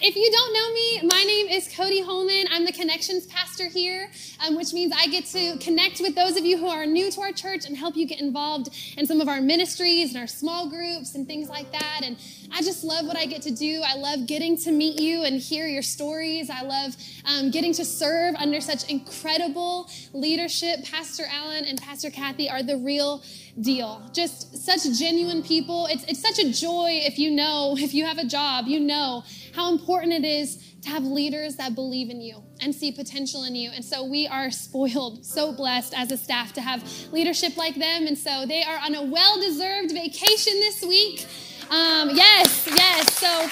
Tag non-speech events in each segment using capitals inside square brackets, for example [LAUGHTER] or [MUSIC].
If you don't know me, my name is Cody Holman. I'm the connections pastor here, um, which means I get to connect with those of you who are new to our church and help you get involved in some of our ministries and our small groups and things like that. And I just love what I get to do. I love getting to meet you and hear your stories. I love um, getting to serve under such incredible leadership. Pastor Allen and Pastor Kathy are the real deal. Just such genuine people. It's, it's such a joy if you know, if you have a job, you know how important it is to have leaders that believe in you and see potential in you. And so we are spoiled, so blessed as a staff to have leadership like them. And so they are on a well deserved vacation this week. Um, yes, yes. So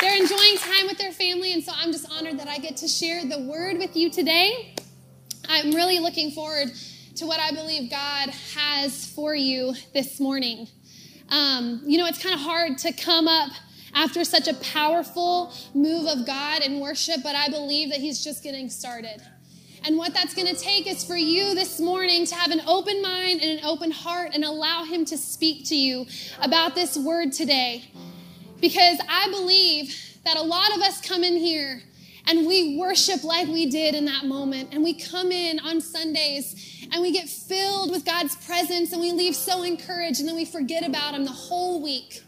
they're enjoying time with their family. And so I'm just honored that I get to share the word with you today. I'm really looking forward to what I believe God has for you this morning. Um, you know, it's kind of hard to come up after such a powerful move of God in worship, but I believe that He's just getting started. And what that's going to take is for you this morning to have an open mind and an open heart and allow Him to speak to you about this word today. Because I believe that a lot of us come in here and we worship like we did in that moment. And we come in on Sundays and we get filled with God's presence and we leave so encouraged and then we forget about Him the whole week.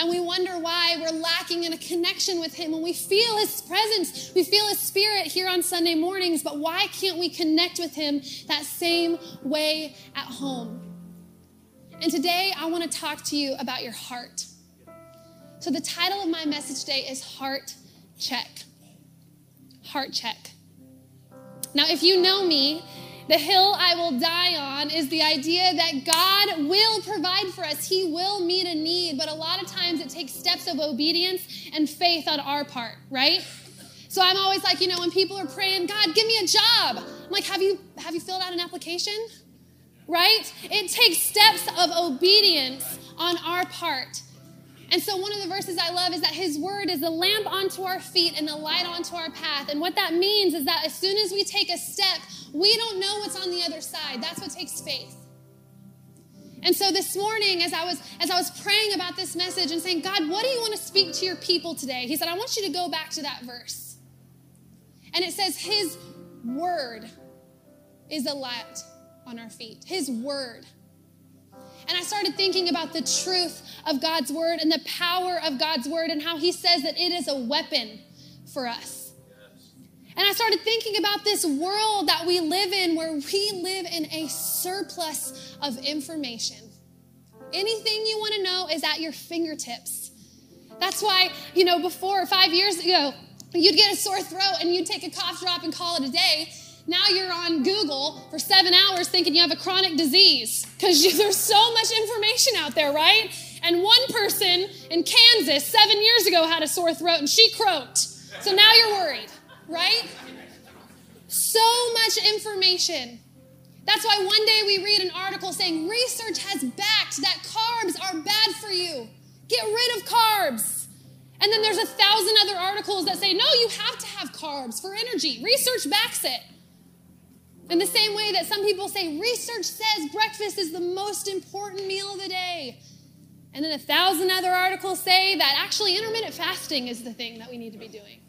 And we wonder why we're lacking in a connection with Him. When we feel His presence, we feel His Spirit here on Sunday mornings, but why can't we connect with Him that same way at home? And today I want to talk to you about your heart. So the title of my message today is Heart Check. Heart Check. Now, if you know me, the hill I will die on is the idea that God will provide for us. He will meet a need, but a lot of times it takes steps of obedience and faith on our part, right? So I'm always like, you know, when people are praying, God, give me a job. I'm like, have you have you filled out an application? Right? It takes steps of obedience on our part. And so, one of the verses I love is that His word is a lamp onto our feet and a light onto our path. And what that means is that as soon as we take a step, we don't know what's on the other side. That's what takes faith. And so this morning, as I was as I was praying about this message and saying, God, what do you want to speak to your people today? He said, I want you to go back to that verse. And it says, His word is a light on our feet. His word. And I started thinking about the truth of God's word and the power of God's word and how He says that it is a weapon for us. And I started thinking about this world that we live in where we live in a surplus of information. Anything you want to know is at your fingertips. That's why, you know, before five years ago, you'd get a sore throat and you'd take a cough drop and call it a day. Now you're on Google for seven hours thinking you have a chronic disease because there's so much information out there, right? And one person in Kansas seven years ago had a sore throat and she croaked. So now you're worried right? So much information. That's why one day we read an article saying research has backed that carbs are bad for you. Get rid of carbs. And then there's a thousand other articles that say, no, you have to have carbs for energy. Research backs it. In the same way that some people say, research says breakfast is the most important meal of the day. And then a thousand other articles say that actually intermittent fasting is the thing that we need to be doing.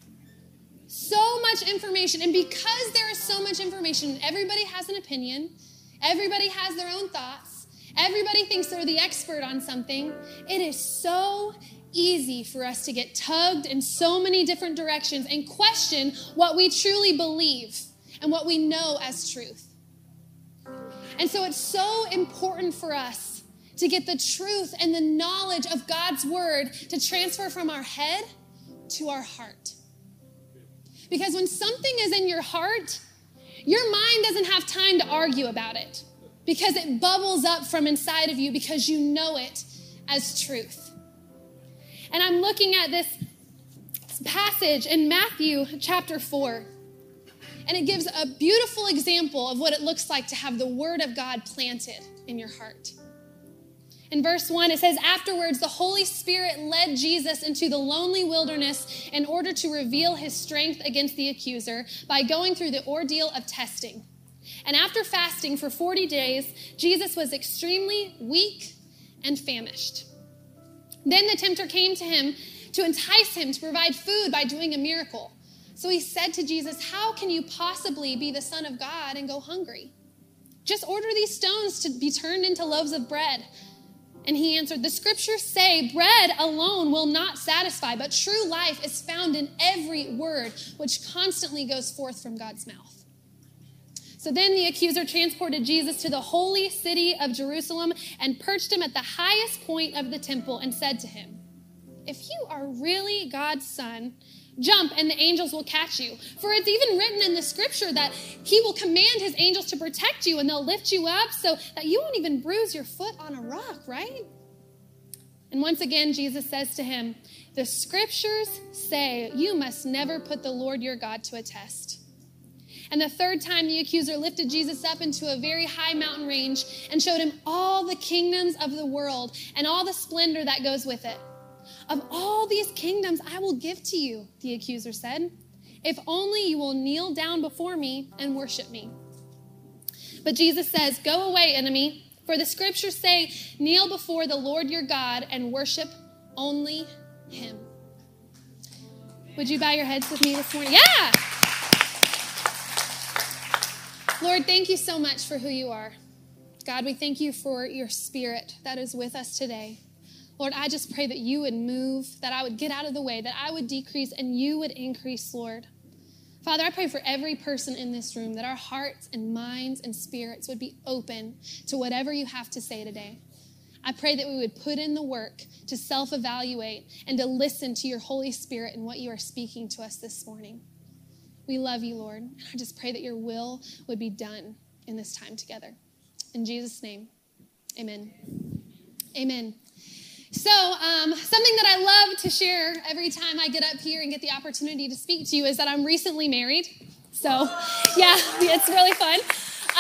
So much information. And because there is so much information, everybody has an opinion, everybody has their own thoughts, everybody thinks they're the expert on something. It is so easy for us to get tugged in so many different directions and question what we truly believe and what we know as truth. And so it's so important for us to get the truth and the knowledge of God's word to transfer from our head to our heart. Because when something is in your heart, your mind doesn't have time to argue about it because it bubbles up from inside of you because you know it as truth. And I'm looking at this passage in Matthew chapter 4. And it gives a beautiful example of what it looks like to have the Word of God planted in your heart. In verse 1, it says, Afterwards, the Holy Spirit led Jesus into the lonely wilderness in order to reveal his strength against the accuser by going through the ordeal of testing. And after fasting for 40 days, Jesus was extremely weak and famished. Then the tempter came to him to entice him to provide food by doing a miracle. So he said to Jesus, How can you possibly be the Son of God and go hungry? Just order these stones to be turned into loaves of bread. And he answered, The scriptures say, bread alone will not satisfy, but true life is found in every word which constantly goes forth from God's mouth. So then the accuser transported Jesus to the holy city of Jerusalem and perched him at the highest point of the temple and said to him, If you are really God's son, Jump, and the angels will catch you. For it's even written in the scripture that he will command his angels to protect you and they'll lift you up so that you won't even bruise your foot on a rock, right? And once again, Jesus says to him, The scriptures say you must never put the Lord your God to a test. And the third time, the accuser lifted Jesus up into a very high mountain range and showed him all the kingdoms of the world and all the splendor that goes with it. Of all these kingdoms I will give to you, the accuser said, if only you will kneel down before me and worship me. But Jesus says, Go away, enemy, for the scriptures say, Kneel before the Lord your God and worship only him. Would you bow your heads with me this morning? Yeah! Lord, thank you so much for who you are. God, we thank you for your spirit that is with us today. Lord, I just pray that you would move, that I would get out of the way, that I would decrease and you would increase, Lord. Father, I pray for every person in this room that our hearts and minds and spirits would be open to whatever you have to say today. I pray that we would put in the work to self evaluate and to listen to your Holy Spirit and what you are speaking to us this morning. We love you, Lord. And I just pray that your will would be done in this time together. In Jesus' name, amen. Amen. So, um, something that I love to share every time I get up here and get the opportunity to speak to you is that I'm recently married. So, yeah, [LAUGHS] it's really fun.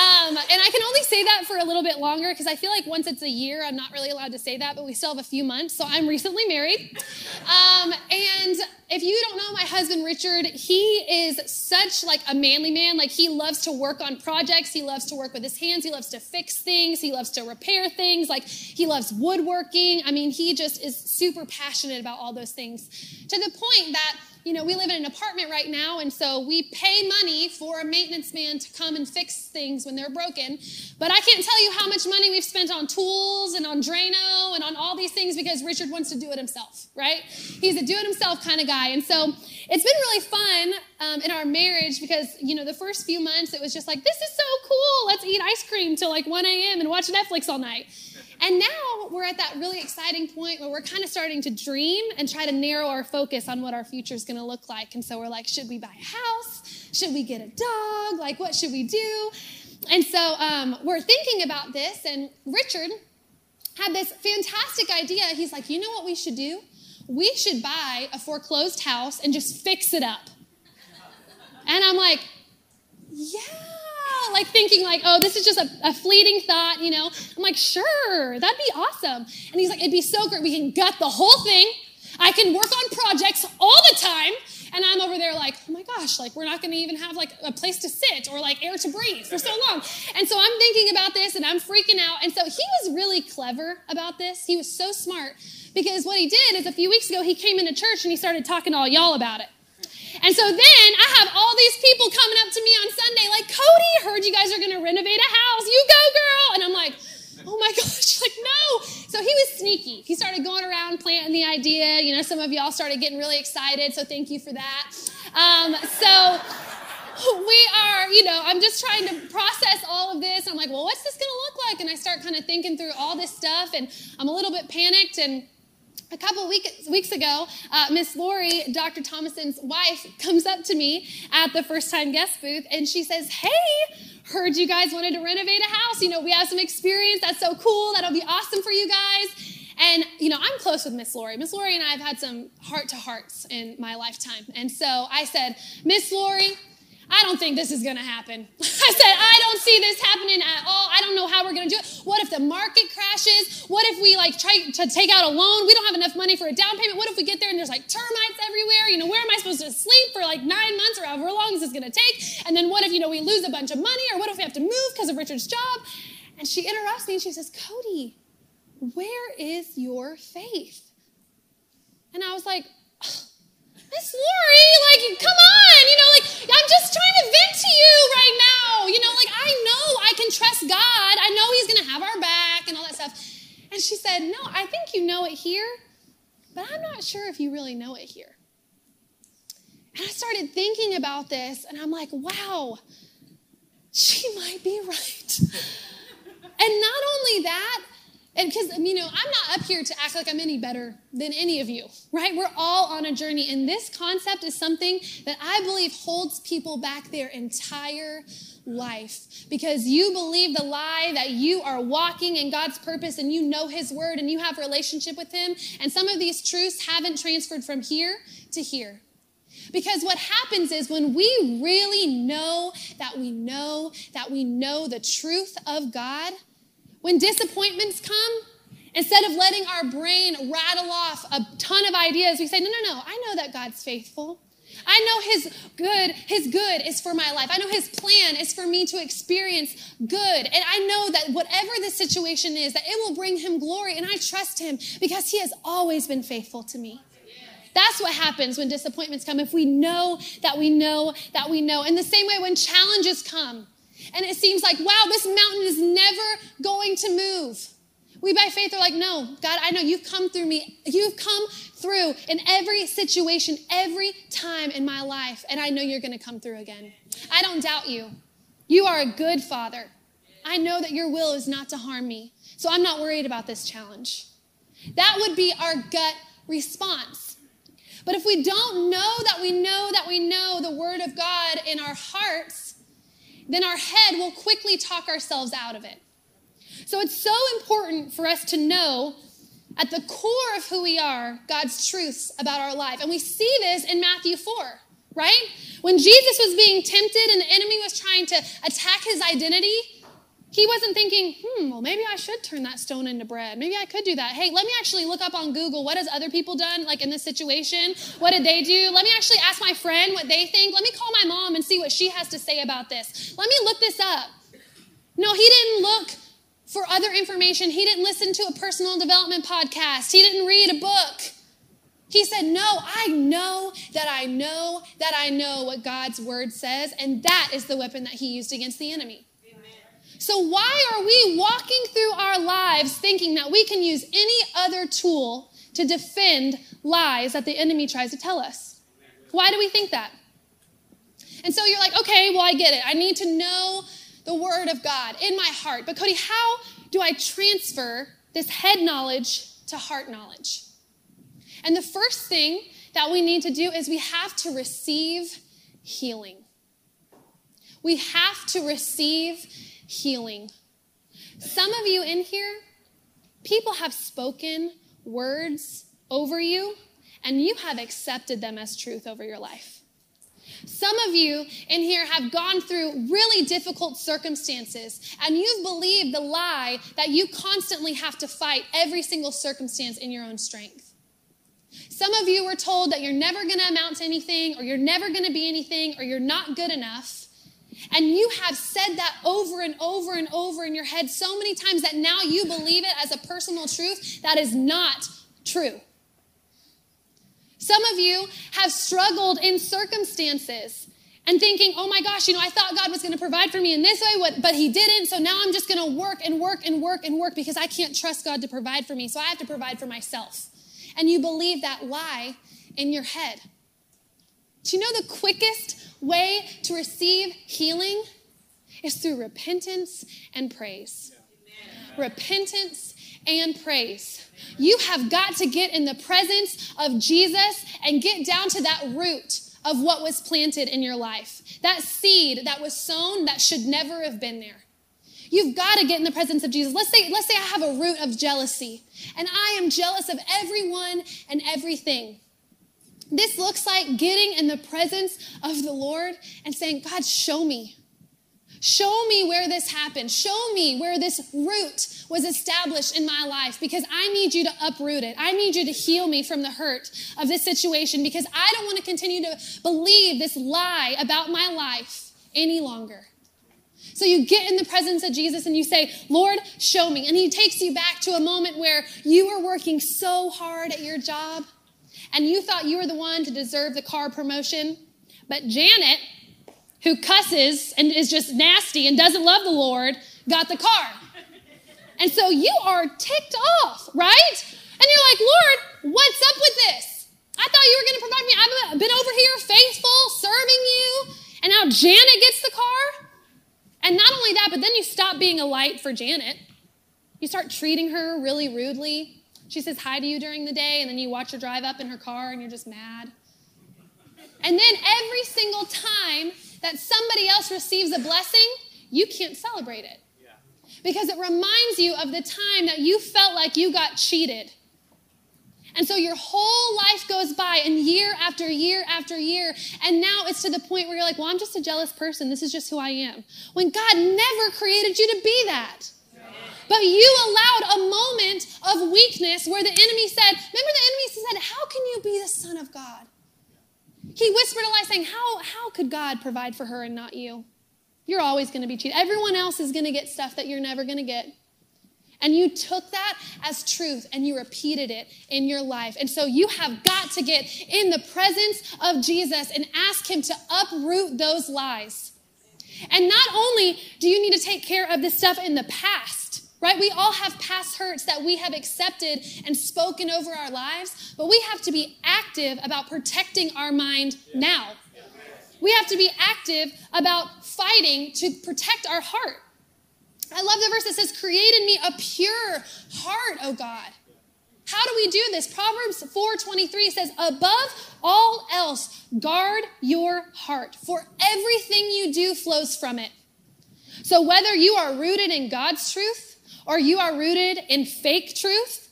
Um, and I can only say that for a little bit longer because I feel like once it's a year, I'm not really allowed to say that, but we still have a few months. So I'm recently married. Um, and if you don't know my husband Richard, he is such like a manly man. Like he loves to work on projects. He loves to work with his hands. He loves to fix things. He loves to repair things. Like he loves woodworking. I mean, he just is super passionate about all those things to the point that you know, we live in an apartment right now, and so we pay money for a maintenance man to come and fix things when they're broken. But I can't tell you how much money we've spent on tools and on Drano and on all these things because Richard wants to do it himself, right? He's a do it himself kind of guy. And so it's been really fun um, in our marriage because, you know, the first few months it was just like, this is so cool. Let's eat ice cream till like 1 a.m. and watch Netflix all night. And now we're at that really exciting point where we're kind of starting to dream and try to narrow our focus on what our future is going to look like. And so we're like, should we buy a house? Should we get a dog? Like, what should we do? And so um, we're thinking about this, and Richard had this fantastic idea. He's like, you know what we should do? We should buy a foreclosed house and just fix it up. And I'm like, yeah like thinking like, oh, this is just a, a, fleeting thought, you know. I'm like, sure, that'd be awesome. And he's like, it'd be so great. We can gut the whole thing. I can work on projects all the time. And I'm over there like, oh my gosh, like we're not gonna even have like a place to sit or like air to breathe for so long. And so I'm thinking about this and I'm freaking out. And so he was really clever about this. He was so smart because what he did is a few weeks ago, he came into church and he started talking to all y'all about it. And so then I have all these people coming up to me on Sunday, like, Cody, heard you guys are going to renovate a house. You go, girl. And I'm like, oh my [LAUGHS] gosh, like, no. So he was sneaky. He started going around planting the idea. You know, some of y'all started getting really excited. So thank you for that. Um, so [LAUGHS] we are, you know, I'm just trying to process all of this. I'm like, well, what's this going to look like? And I start kind of thinking through all this stuff, and I'm a little bit panicked. And a couple week, weeks ago, uh, Miss Lori, Dr. Thomason's wife, comes up to me at the first time guest booth and she says, Hey, heard you guys wanted to renovate a house. You know, we have some experience. That's so cool. That'll be awesome for you guys. And, you know, I'm close with Miss Lori. Miss Lori and I have had some heart to hearts in my lifetime. And so I said, Miss Lori, I don't think this is going to happen. [LAUGHS] I said, I don't see this happening at all. I don't know how we're going to do it. What if the market crashes? What if we like try to take out a loan? We don't have enough money for a down payment. What if we get there and there's like termites everywhere? You know, where am I supposed to sleep for like nine months or however long is this going to take? And then what if, you know, we lose a bunch of money or what if we have to move because of Richard's job? And she interrupts me and she says, Cody, where is your faith? And I was like, Miss Lori, like, come on, you know, like, I'm just trying to vent to you right now. You know, like, I know I can trust God. I know He's going to have our back and all that stuff. And she said, No, I think you know it here, but I'm not sure if you really know it here. And I started thinking about this, and I'm like, wow, she might be [LAUGHS] right. and not and because, um, you know, I'm not up here to act like I'm any better than any of you, right? We're all on a journey. And this concept is something that I believe holds people back their entire life because you believe the lie that you are walking in God's purpose and you know His word and you have relationship with Him. And some of these truths haven't transferred from here to here. Because what happens is when we really know that we know that we know the truth of God, when disappointments come, instead of letting our brain rattle off a ton of ideas, we say, No, no, no, I know that God's faithful. I know his good, his good is for my life. I know his plan is for me to experience good. And I know that whatever the situation is, that it will bring him glory. And I trust him because he has always been faithful to me. That's what happens when disappointments come. If we know that we know that we know. In the same way, when challenges come and it seems like, wow, this mountain is never going to move. We by faith are like, no, God, I know you've come through me. You've come through in every situation, every time in my life, and I know you're going to come through again. I don't doubt you. You are a good father. I know that your will is not to harm me, so I'm not worried about this challenge. That would be our gut response. But if we don't know that we know that we know the Word of God in our hearts, then our head will quickly talk ourselves out of it. So it's so important for us to know at the core of who we are God's truths about our life. And we see this in Matthew 4, right? When Jesus was being tempted and the enemy was trying to attack his identity, he wasn't thinking, hmm, well, maybe I should turn that stone into bread. Maybe I could do that. Hey, let me actually look up on Google what has other people done, like in this situation? What did they do? Let me actually ask my friend what they think. Let me call my mom and see what she has to say about this. Let me look this up. No, he didn't look for other information. He didn't listen to a personal development podcast. He didn't read a book. He said, No, I know that I know that I know what God's word says, and that is the weapon that he used against the enemy. So, why are we walking through our lives thinking that we can use any other tool to defend lies that the enemy tries to tell us? Why do we think that? And so you're like, okay, well, I get it. I need to know the word of God in my heart. But, Cody, how do I transfer this head knowledge to heart knowledge? And the first thing that we need to do is we have to receive healing. We have to receive healing. Some of you in here, people have spoken words over you, and you have accepted them as truth over your life. Some of you in here have gone through really difficult circumstances, and you've believed the lie that you constantly have to fight every single circumstance in your own strength. Some of you were told that you're never going to amount to anything, or you're never going to be anything, or you're not good enough. And you have said that over and over and over in your head so many times that now you believe it as a personal truth that is not true. Some of you have struggled in circumstances and thinking, oh my gosh, you know, I thought God was going to provide for me in this way, but He didn't. So now I'm just going to work and work and work and work because I can't trust God to provide for me. So I have to provide for myself. And you believe that lie in your head. Do you know the quickest way to receive healing is through repentance and praise. Repentance and praise. You have got to get in the presence of Jesus and get down to that root of what was planted in your life. That seed that was sown that should never have been there. You've got to get in the presence of Jesus. Let's say, let's say I have a root of jealousy and I am jealous of everyone and everything. This looks like getting in the presence of the Lord and saying, God, show me. Show me where this happened. Show me where this root was established in my life because I need you to uproot it. I need you to heal me from the hurt of this situation because I don't want to continue to believe this lie about my life any longer. So you get in the presence of Jesus and you say, Lord, show me. And he takes you back to a moment where you were working so hard at your job and you thought you were the one to deserve the car promotion. But Janet, who cusses and is just nasty and doesn't love the Lord, got the car. And so you are ticked off, right? And you're like, Lord, what's up with this? I thought you were going to provide me. I've been over here faithful, serving you, and now Janet gets the car. And not only that, but then you stop being a light for Janet. You start treating her really rudely. She says hi to you during the day, and then you watch her drive up in her car and you're just mad. And then every single time that somebody else receives a blessing, you can't celebrate it. Because it reminds you of the time that you felt like you got cheated. And so your whole life goes by, and year after year after year, and now it's to the point where you're like, well, I'm just a jealous person. This is just who I am. When God never created you to be that. But you allowed a moment of weakness where the enemy said, Remember, the enemy said, How can you be the Son of God? He whispered a lie saying, How, how could God provide for her and not you? You're always going to be cheated. Everyone else is going to get stuff that you're never going to get. And you took that as truth and you repeated it in your life. And so you have got to get in the presence of Jesus and ask Him to uproot those lies. And not only do you need to take care of this stuff in the past, right? We all have past hurts that we have accepted and spoken over our lives, but we have to be active about protecting our mind now. We have to be active about fighting to protect our heart. I love the verse that says, Create in me a pure heart, O God. How do we do this? Proverbs 4:23 says, "Above all else, guard your heart, for everything you do flows from it." So whether you are rooted in God's truth or you are rooted in fake truth,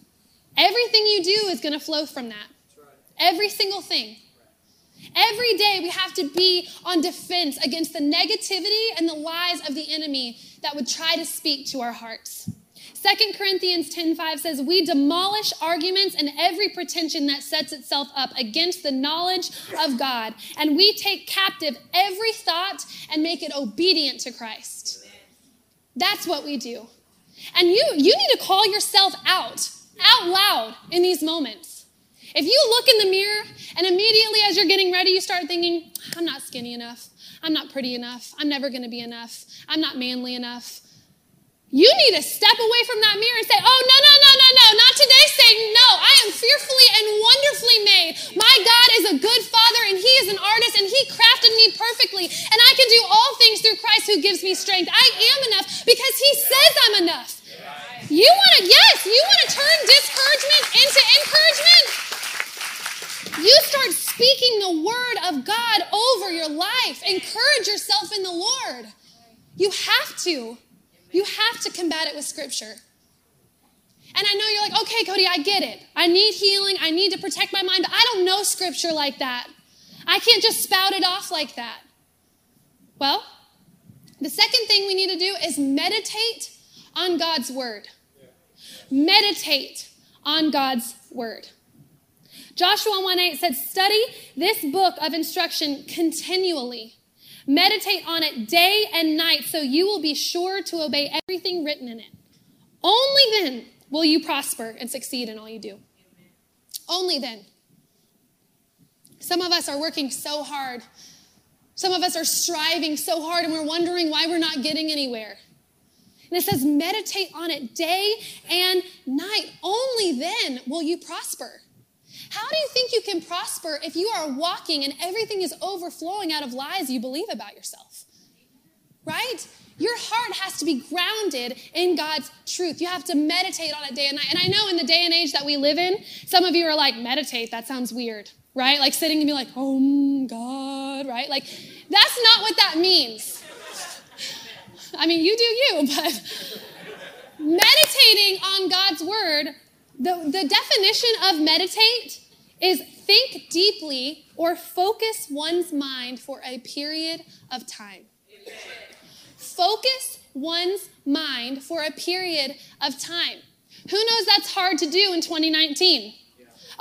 everything you do is going to flow from that. Every single thing. Every day we have to be on defense against the negativity and the lies of the enemy that would try to speak to our hearts. 2 Corinthians 10:5 says, "We demolish arguments and every pretension that sets itself up against the knowledge of God, and we take captive every thought and make it obedient to Christ." That's what we do. And you you need to call yourself out out loud in these moments. If you look in the mirror and immediately as you're getting ready you start thinking, "I'm not skinny enough. I'm not pretty enough. I'm never going to be enough. I'm not manly enough. You need to step away from that mirror and say, Oh, no, no, no, no, no, not today, Satan. No, I am fearfully and wonderfully made. My God is a good father and he is an artist and he crafted me perfectly. And I can do all things through Christ who gives me strength. I am enough because he says I'm enough. You want to, yes, you want to turn discouragement into encouragement? You start speaking the word of God over your life. Encourage yourself in the Lord. You have to. You have to combat it with scripture. And I know you're like, okay, Cody, I get it. I need healing. I need to protect my mind, but I don't know scripture like that. I can't just spout it off like that. Well, the second thing we need to do is meditate on God's word. Meditate on God's word. Joshua 1 8 said, Study this book of instruction continually Meditate on it day and night so you will be sure to obey everything written in it. Only then will you prosper and succeed in all you do. Only then. Some of us are working so hard. Some of us are striving so hard and we're wondering why we're not getting anywhere. And it says, meditate on it day and night. Only then will you prosper. How do you think you can prosper if you are walking and everything is overflowing out of lies you believe about yourself? Right? Your heart has to be grounded in God's truth. You have to meditate on it day and night. And I know in the day and age that we live in, some of you are like, meditate, that sounds weird, right? Like sitting and be like, oh mm, God, right? Like, that's not what that means. I mean, you do you, [LAUGHS] but meditating on God's word the, the definition of meditate is think deeply or focus one's mind for a period of time. Focus one's mind for a period of time. Who knows that's hard to do in 2019?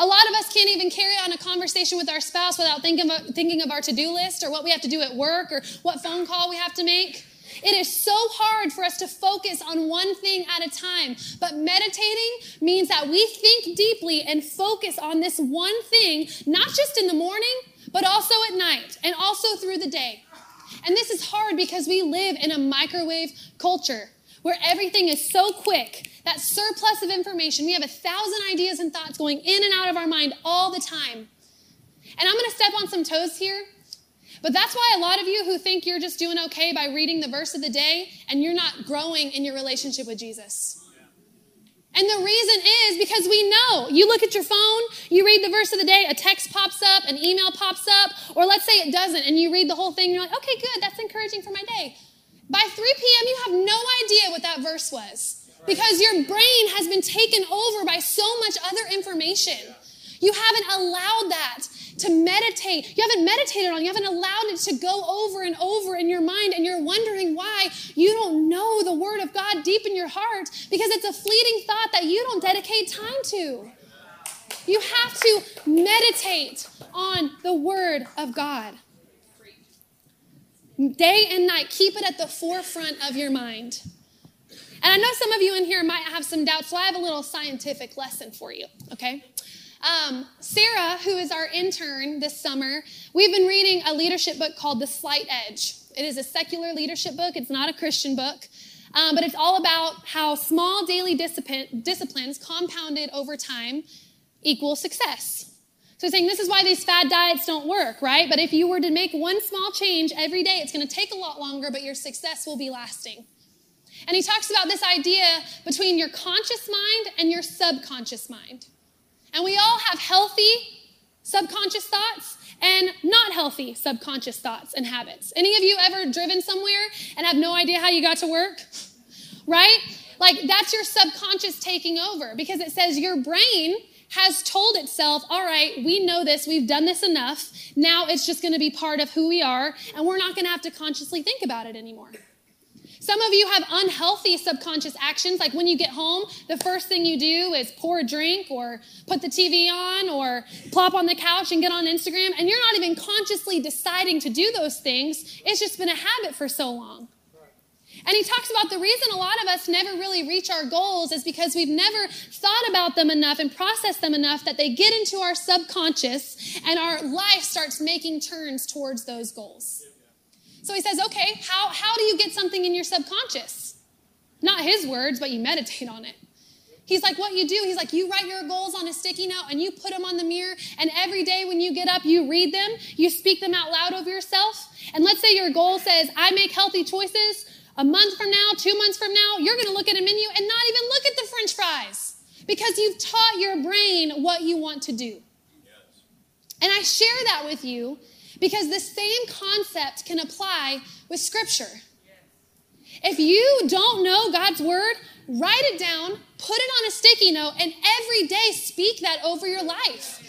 A lot of us can't even carry on a conversation with our spouse without thinking of, thinking of our to do list or what we have to do at work or what phone call we have to make. It is so hard for us to focus on one thing at a time. But meditating means that we think deeply and focus on this one thing, not just in the morning, but also at night and also through the day. And this is hard because we live in a microwave culture where everything is so quick, that surplus of information. We have a thousand ideas and thoughts going in and out of our mind all the time. And I'm going to step on some toes here but that's why a lot of you who think you're just doing okay by reading the verse of the day and you're not growing in your relationship with Jesus. And the reason is because we know. You look at your phone, you read the verse of the day, a text pops up, an email pops up, or let's say it doesn't, and you read the whole thing, you're like, okay, good, that's encouraging for my day. By 3 p.m., you have no idea what that verse was because your brain has been taken over by so much other information. You haven't allowed that to meditate. You haven't meditated on, you haven't allowed it to go over and over in your mind, and you're wondering why you don't know the Word of God deep in your heart because it's a fleeting thought that you don't dedicate time to. You have to meditate on the Word of God. Day and night, keep it at the forefront of your mind. And I know some of you in here might have some doubts, so I have a little scientific lesson for you, okay? Um, Sarah, who is our intern this summer, we've been reading a leadership book called The Slight Edge. It is a secular leadership book, it's not a Christian book, um, but it's all about how small daily discipline, disciplines compounded over time equal success. So saying this is why these fad diets don't work, right? But if you were to make one small change every day, it's going to take a lot longer, but your success will be lasting. And he talks about this idea between your conscious mind and your subconscious mind. And we all have healthy subconscious thoughts and not healthy subconscious thoughts and habits. Any of you ever driven somewhere and have no idea how you got to work? Right? Like that's your subconscious taking over because it says your brain has told itself, all right, we know this, we've done this enough. Now it's just going to be part of who we are, and we're not going to have to consciously think about it anymore. Some of you have unhealthy subconscious actions, like when you get home, the first thing you do is pour a drink or put the TV on or plop on the couch and get on Instagram, and you're not even consciously deciding to do those things. It's just been a habit for so long. And he talks about the reason a lot of us never really reach our goals is because we've never thought about them enough and processed them enough that they get into our subconscious and our life starts making turns towards those goals. So he says, okay, how, how do you get something in your subconscious? Not his words, but you meditate on it. He's like, what you do, he's like, you write your goals on a sticky note and you put them on the mirror, and every day when you get up, you read them, you speak them out loud over yourself. And let's say your goal says, I make healthy choices. A month from now, two months from now, you're gonna look at a menu and not even look at the french fries because you've taught your brain what you want to do. Yes. And I share that with you because the same concept can apply with Scripture. If you don't know God's Word, write it down, put it on a sticky note, and every day speak that over your life.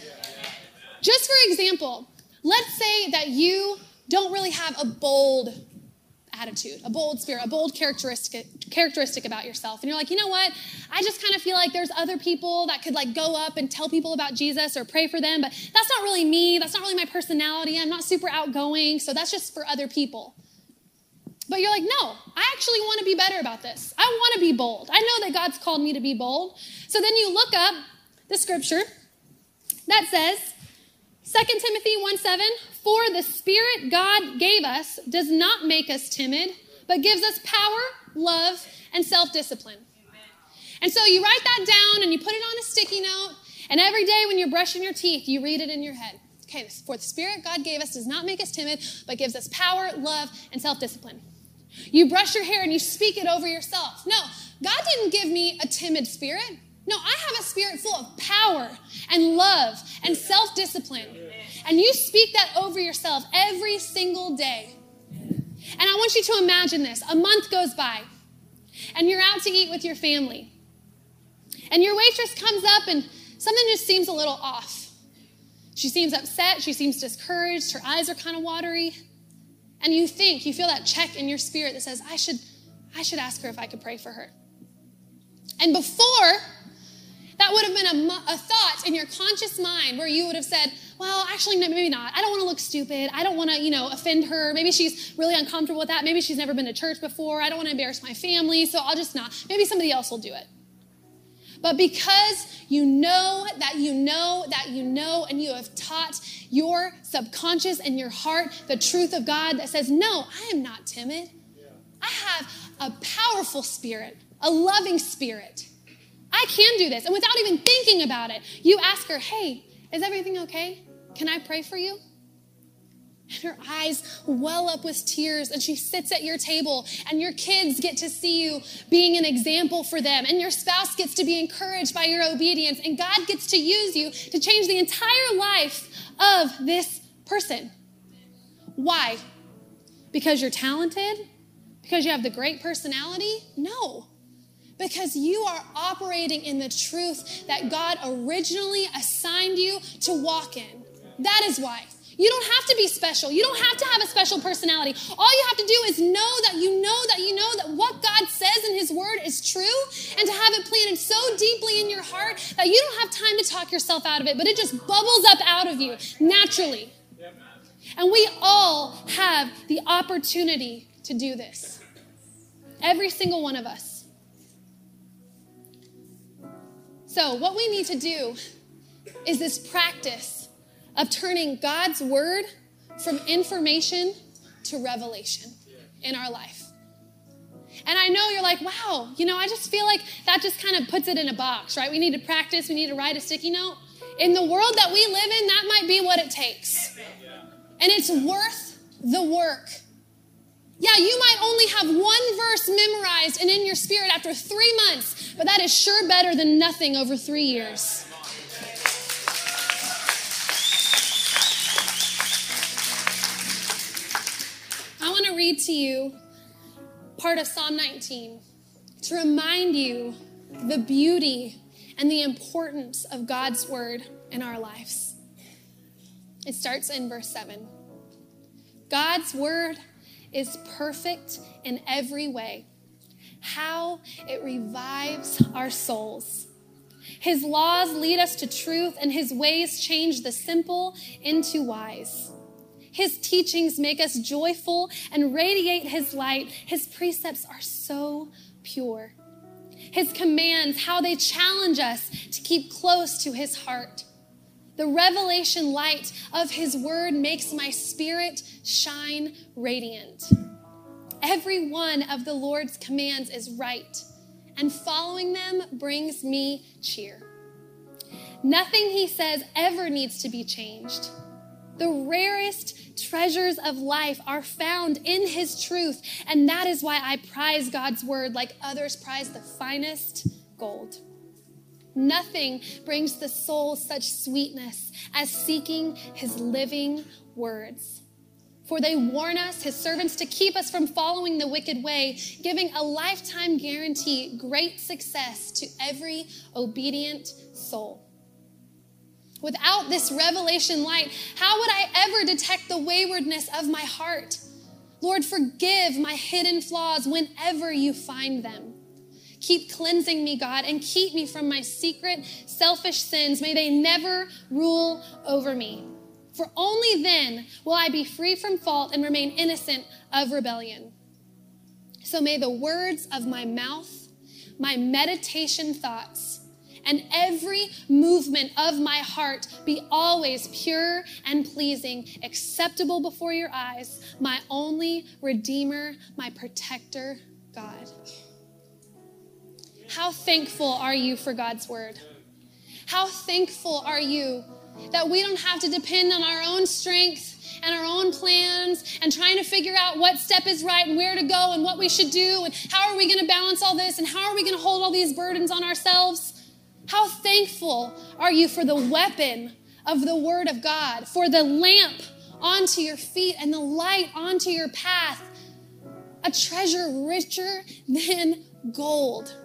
Just for example, let's say that you don't really have a bold attitude, a bold spirit, a bold characteristic characteristic about yourself. And you're like, you know what? I just kind of feel like there's other people that could like go up and tell people about Jesus or pray for them, but that's not really me. That's not really my personality. I'm not super outgoing, so that's just for other people. But you're like, no, I actually want to be better about this. I want to be bold. I know that God's called me to be bold. So then you look up the scripture that says, 2 Timothy 1 7, for the Spirit God gave us does not make us timid, but gives us power, love, and self discipline. And so you write that down and you put it on a sticky note, and every day when you're brushing your teeth, you read it in your head. Okay, for the Spirit God gave us does not make us timid, but gives us power, love, and self discipline. You brush your hair and you speak it over yourself. No, God didn't give me a timid spirit. No, I have a spirit full of power and love and self discipline. And you speak that over yourself every single day. And I want you to imagine this a month goes by, and you're out to eat with your family. And your waitress comes up, and something just seems a little off. She seems upset, she seems discouraged, her eyes are kind of watery. And you think, you feel that check in your spirit that says, I should, I should ask her if I could pray for her. And before that would have been a, a thought in your conscious mind where you would have said, well, actually, no, maybe not. I don't want to look stupid. I don't want to, you know, offend her. Maybe she's really uncomfortable with that. Maybe she's never been to church before. I don't want to embarrass my family, so I'll just not. Maybe somebody else will do it. But because you know that you know that you know, and you have taught your subconscious and your heart the truth of God that says, No, I am not timid. I have a powerful spirit, a loving spirit. I can do this. And without even thinking about it, you ask her, Hey, is everything okay? Can I pray for you? And her eyes well up with tears, and she sits at your table, and your kids get to see you being an example for them, and your spouse gets to be encouraged by your obedience, and God gets to use you to change the entire life of this person. Why? Because you're talented? Because you have the great personality? No. Because you are operating in the truth that God originally assigned you to walk in. That is why. You don't have to be special. You don't have to have a special personality. All you have to do is know that you know that you know that what God says in His Word is true and to have it planted so deeply in your heart that you don't have time to talk yourself out of it, but it just bubbles up out of you naturally. And we all have the opportunity to do this. Every single one of us. So, what we need to do is this practice of turning God's word from information to revelation in our life. And I know you're like, wow, you know, I just feel like that just kind of puts it in a box, right? We need to practice, we need to write a sticky note. In the world that we live in, that might be what it takes. And it's worth the work. Yeah, you might only have one verse memorized and in your spirit after three months, but that is sure better than nothing over three years. I want to read to you part of Psalm 19 to remind you the beauty and the importance of God's word in our lives. It starts in verse 7. God's word is perfect in every way. How it revives our souls. His laws lead us to truth, and his ways change the simple into wise. His teachings make us joyful and radiate His light. His precepts are so pure. His commands, how they challenge us to keep close to His heart. The revelation light of His word makes my spirit shine radiant. Every one of the Lord's commands is right, and following them brings me cheer. Nothing He says ever needs to be changed. The rarest treasures of life are found in His truth. And that is why I prize God's word like others prize the finest gold. Nothing brings the soul such sweetness as seeking His living words. For they warn us, His servants, to keep us from following the wicked way, giving a lifetime guarantee, great success to every obedient soul. Without this revelation light, how would I ever detect the waywardness of my heart? Lord, forgive my hidden flaws whenever you find them. Keep cleansing me, God, and keep me from my secret, selfish sins. May they never rule over me. For only then will I be free from fault and remain innocent of rebellion. So may the words of my mouth, my meditation thoughts, and every movement of my heart be always pure and pleasing, acceptable before your eyes, my only Redeemer, my protector, God. How thankful are you for God's word? How thankful are you that we don't have to depend on our own strength and our own plans and trying to figure out what step is right and where to go and what we should do and how are we going to balance all this and how are we going to hold all these burdens on ourselves? How thankful are you for the weapon of the Word of God, for the lamp onto your feet and the light onto your path? A treasure richer than gold.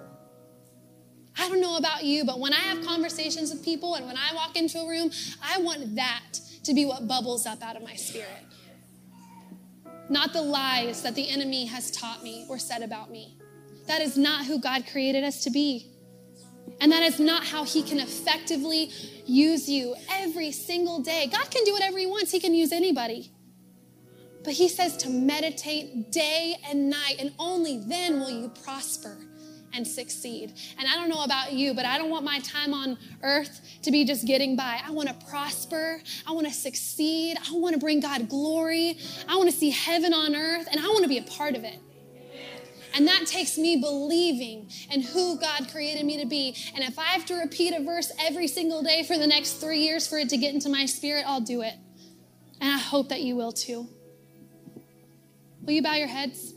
I don't know about you, but when I have conversations with people and when I walk into a room, I want that to be what bubbles up out of my spirit. Not the lies that the enemy has taught me or said about me. That is not who God created us to be. And that is not how He can effectively use you every single day. God can do whatever He wants, He can use anybody. But He says to meditate day and night, and only then will you prosper and succeed. And I don't know about you, but I don't want my time on earth to be just getting by. I want to prosper. I want to succeed. I want to bring God glory. I want to see heaven on earth, and I want to be a part of it. And that takes me believing in who God created me to be. And if I have to repeat a verse every single day for the next three years for it to get into my spirit, I'll do it. And I hope that you will too. Will you bow your heads?